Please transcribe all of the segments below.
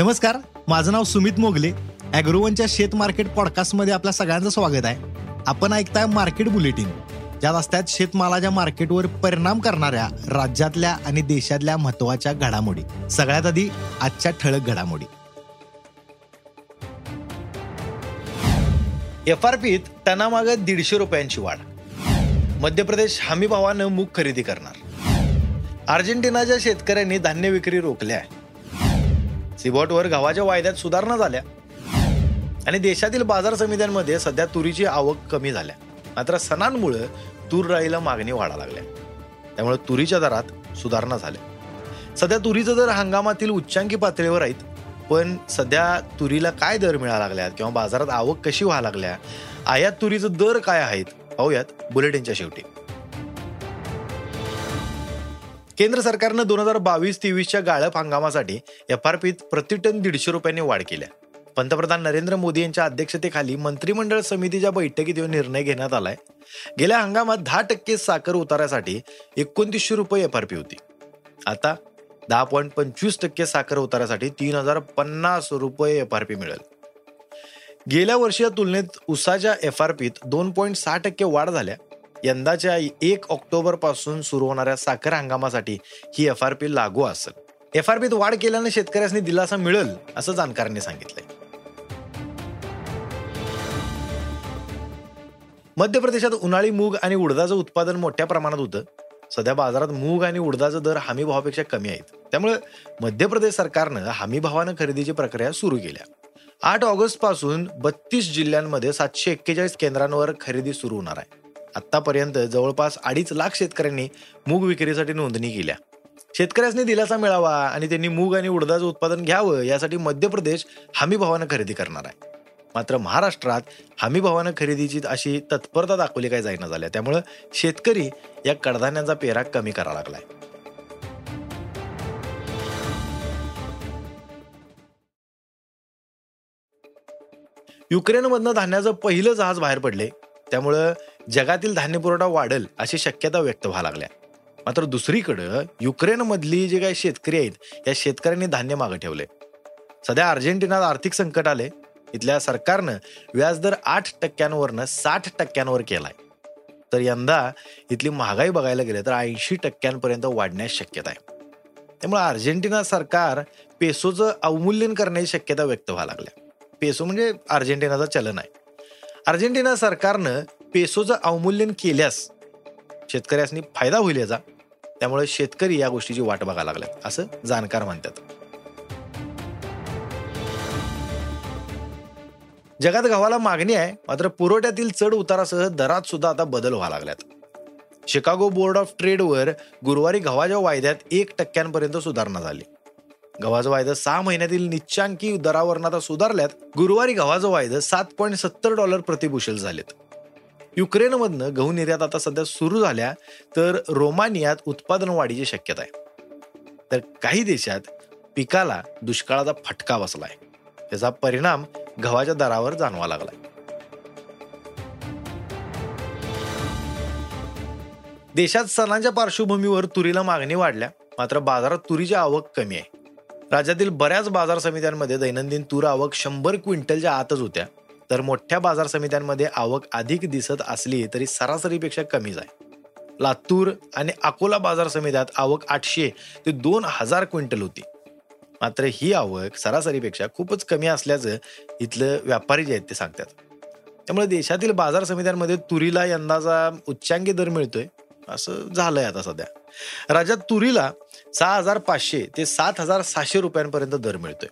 नमस्कार माझं नाव सुमित मोगले. अॅग्रोवनच्या शेत मार्केट पॉडकास्टमध्ये आपल्या सगळ्यांचं स्वागत आहे. आपण ऐकताय मार्केट बुलेटिन. ज्यात असतात शेतमालाच्या मार्केटवर परिणाम करणाऱ्या राज्यातल्या आणि देशातल्या महत्त्वाच्या घडामोडी. सगळ्यात आधी आजच्या ठळक घडामोडी. एफ आर पीत टनामागे दीडशे रुपयांची वाढ. मध्य प्रदेश हमी भावानं मूग खरेदी करणार. अर्जेंटिनाच्या शेतकऱ्यांनी धान्य विक्री रोखल्या. आहे सिबॉटवर गव्हाच्या वायद्यात सुधारणा झाल्या. आणि देशातील बाजार समित्यांमध्ये सध्या तुरीची आवक कमी झाल्या. मात्र सणांमुळे तूर डाळीला मागणी वाढा लागल्या. त्यामुळे तुरीच्या दरात सुधारणा झाल्या. सध्या तुरीचा दर हंगामातील उच्चांकी पातळीवर आहेत. पण सध्या तुरीला काय दर मिळा लागल्यात किंवा बाजारात आवक कशी व्हायला लागल्या आयात तुरीचं दर काय आहेत पाहूयात बुलेटिनच्या शेवटी. केंद्र सरकारनं दोन हजार बावीस तेवीसच्या गाळप हंगामासाठी एफ आर पीत प्रतिटन दीडशे रुपयांनी वाढ केल्या पंतप्रधान नरेंद्र मोदी यांच्या अध्यक्षतेखाली मंत्रिमंडळ समितीच्या बैठकीत येऊन निर्णय घेण्यात आलाय. गेल्या हंगामात दहा टक्के साखर उतारासाठी एकोणतीसशे रुपये एफ आर पी होती. आता दहा पॉईंट पंचवीस टक्के साखर उतारासाठी तीन हजार पन्नास रुपये एफ आर पी मिळेल. गेल्या वर्षीच्या तुलनेत उसाच्या एफ आर पीत दोन पॉईंट सहा टक्के वाढ झाल्या. यंदाच्या एक ऑक्टोबरपासून सुरू होणाऱ्या साखर हंगामासाठी ही एफ आर पी लागू असेल. एफ आर पीत वाढ केल्याने शेतकऱ्यांनी दिलासा मिळेल असं जाणकारांनी सांगितलंय. मध्य प्रदेशात उन्हाळी मूग आणि उडदाचं उत्पादन मोठ्या प्रमाणात होतं. सध्या बाजारात मूग आणि उडदाचा दर हमी भावापेक्षा कमी आहेत. त्यामुळे मध्य प्रदेश सरकारनं हमी भावानं खरेदीची प्रक्रिया सुरू केल्या. आठ ऑगस्टपासून बत्तीस जिल्ह्यांमध्ये सातशे एक्केचाळीस केंद्रांवर खरेदी सुरू होणार आहे. आतापर्यंत जवळपास अडीच लाख शेतकऱ्यांनी मूग विक्रीसाठी नोंदणी केल्या. शेतकऱ्यांनी दिलासा मिळावा आणि त्यांनी मूग आणि उडदाचं उत्पादन घ्यावं यासाठी मध्य प्रदेश हमीभावानं खरेदी करणार आहे. मात्र महाराष्ट्रात हमीभावानं खरेदीची अशी तत्परता दाखवली काय जाईना झाल्या. त्यामुळं शेतकरी या कडधान्यांचा पेरा कमी करा लागलाय. युक्रेनमधनं धान्याचं पहिलं जहाज बाहेर पडले. त्यामुळं जगातील धान्य पुरवठा वाढेल अशी शक्यता व्यक्त व्हायला लागल्या. मात्र दुसरीकडं युक्रेनमधली जे काही शेतकरी आहेत या शेतकऱ्यांनी धान्य मागं ठेवले. सध्या अर्जेंटिनात आर्थिक संकट आले. इथल्या सरकारनं व्याजदर आठ टक्क्यांवरनं साठ टक्क्यांवर केलाय. तर यंदा इथली महागाई बघायला गेलं तर ऐंशी टक्क्यांपर्यंत वाढण्यास शक्यता आहे. त्यामुळे अर्जेंटिना सरकार पेसोचं अवमूल्यन करण्याची शक्यता व्यक्त व्हायला लागल्या. पेसो म्हणजे अर्जेंटिनाचं चलन आहे. अर्जेंटिना सरकारनं पेसोचं अवमूल्यन केल्यास शेतकऱ्यासनी फायदा होईल याचा. त्यामुळे शेतकरी या गोष्टीची वाट बघायला लागल्यात असं जाणकार म्हणतात. जगात गव्हाला मागणी आहे मात्र पुरवठ्यातील चढ उतारासह दरात सुद्धा आता बदल व्हायला लागल्यात. शिकागो बोर्ड ऑफ ट्रेडवर गुरुवारी गव्हाच्या वायद्यात एक टक्क्यांपर्यंत सुधारणा झाली. गव्हाचं वायदं सहा महिन्यातील निच्चांकी दरावरून आता सुधारल्यात. गुरुवारी गव्हाचं वायदं सात पॉईंट सत्तर डॉलर प्रतिबुशल झालेत. युक्रेनमधनं गहू निर्यात आता सध्या सुरू झाल्या तर रोमानियात उत्पादन वाढीची शक्यता आहे. तर काही देशात पिकाला दुष्काळाचा फटका बसलाय. त्याचा परिणाम गव्हाच्या दरावर जाणवा लागलाय. देशात सणांच्या पार्श्वभूमीवर तुरीला मागणी वाढल्या मात्र बाजारात तुरीची आवक कमी आहे. राज्यातील बऱ्याच बाजार समित्यांमध्ये दैनंदिन तूर आवक शंभर क्विंटलच्या आतच होत्या. तर मोठ्या बाजार समित्यांमध्ये आवक अधिक दिसत असली तरी सरासरीपेक्षा कमीच आहे लातूर आणि अकोला बाजार समित्यात आवक आठशे ते दोन हजार क्विंटल होती. मात्र ही आवक सरासरीपेक्षा खूपच कमी असल्याचं इथलं व्यापारी जे आहेत ते सांगतात. त्यामुळे देशातील बाजार समित्यांमध्ये तुरीला यंदाचा उच्चांकी दर मिळतोय. असं झालंय आता सध्या. राज्यात तुरीला सहा हजार पाचशे ते सात हजार सहाशे रुपयांपर्यंत दर मिळतोय.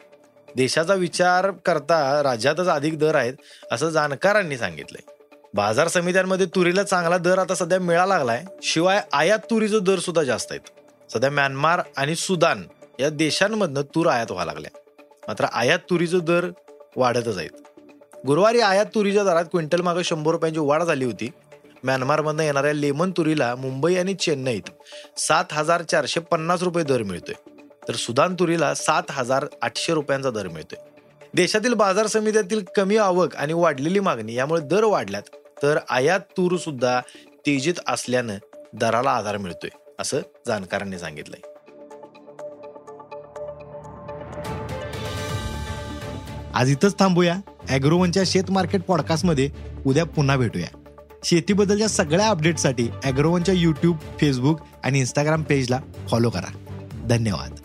देशाचा विचार करता राज्यातच अधिक दर आहेत असं जाणकारांनी सांगितलंय. बाजार समित्यांमध्ये तुरीला चांगला दर आता सध्या मिळा लागलाय शिवाय आयात तुरीचा दर सुद्धा जास्त आहेत. सध्या म्यानमार आणि सुदान या देशांमधनं तूर आयात व्हायला लागल्या. मात्र आयात तुरीचं दर वाढतच आहेत. गुरुवारी आयात तुरीच्या दरात क्विंटल मागे शंभर रुपयांची वाढ झाली होती. म्यानमारमधनं येणाऱ्या लेमन तुरीला मुंबई आणि चेन्नईत सात हजार चारशे पन्नास रुपये दर मिळतोय. तर सुदान तुरीला सात हजार आठशे रुपयांचा दर मिळतोय. देशातील बाजार समित्यातील कमी आवक आणि वाढलेली मागणी यामुळे दर वाढल्यात तर आयात तूर सुद्धा तेजीत असल्यानं दराला आधार मिळतोय असं जाणकारांनी सांगितलंय. आज इथंच थांबूया. अॅग्रोवनच्या शेत मार्केट पॉडकास्टमध्ये उद्या पुन्हा भेटूया. शेतीबद्दलच्या सगळ्या अपडेटसाठी अॅग्रोवनच्या यूट्यूब फेसबुक आणि इंस्टाग्राम पेजला फॉलो करा. धन्यवाद.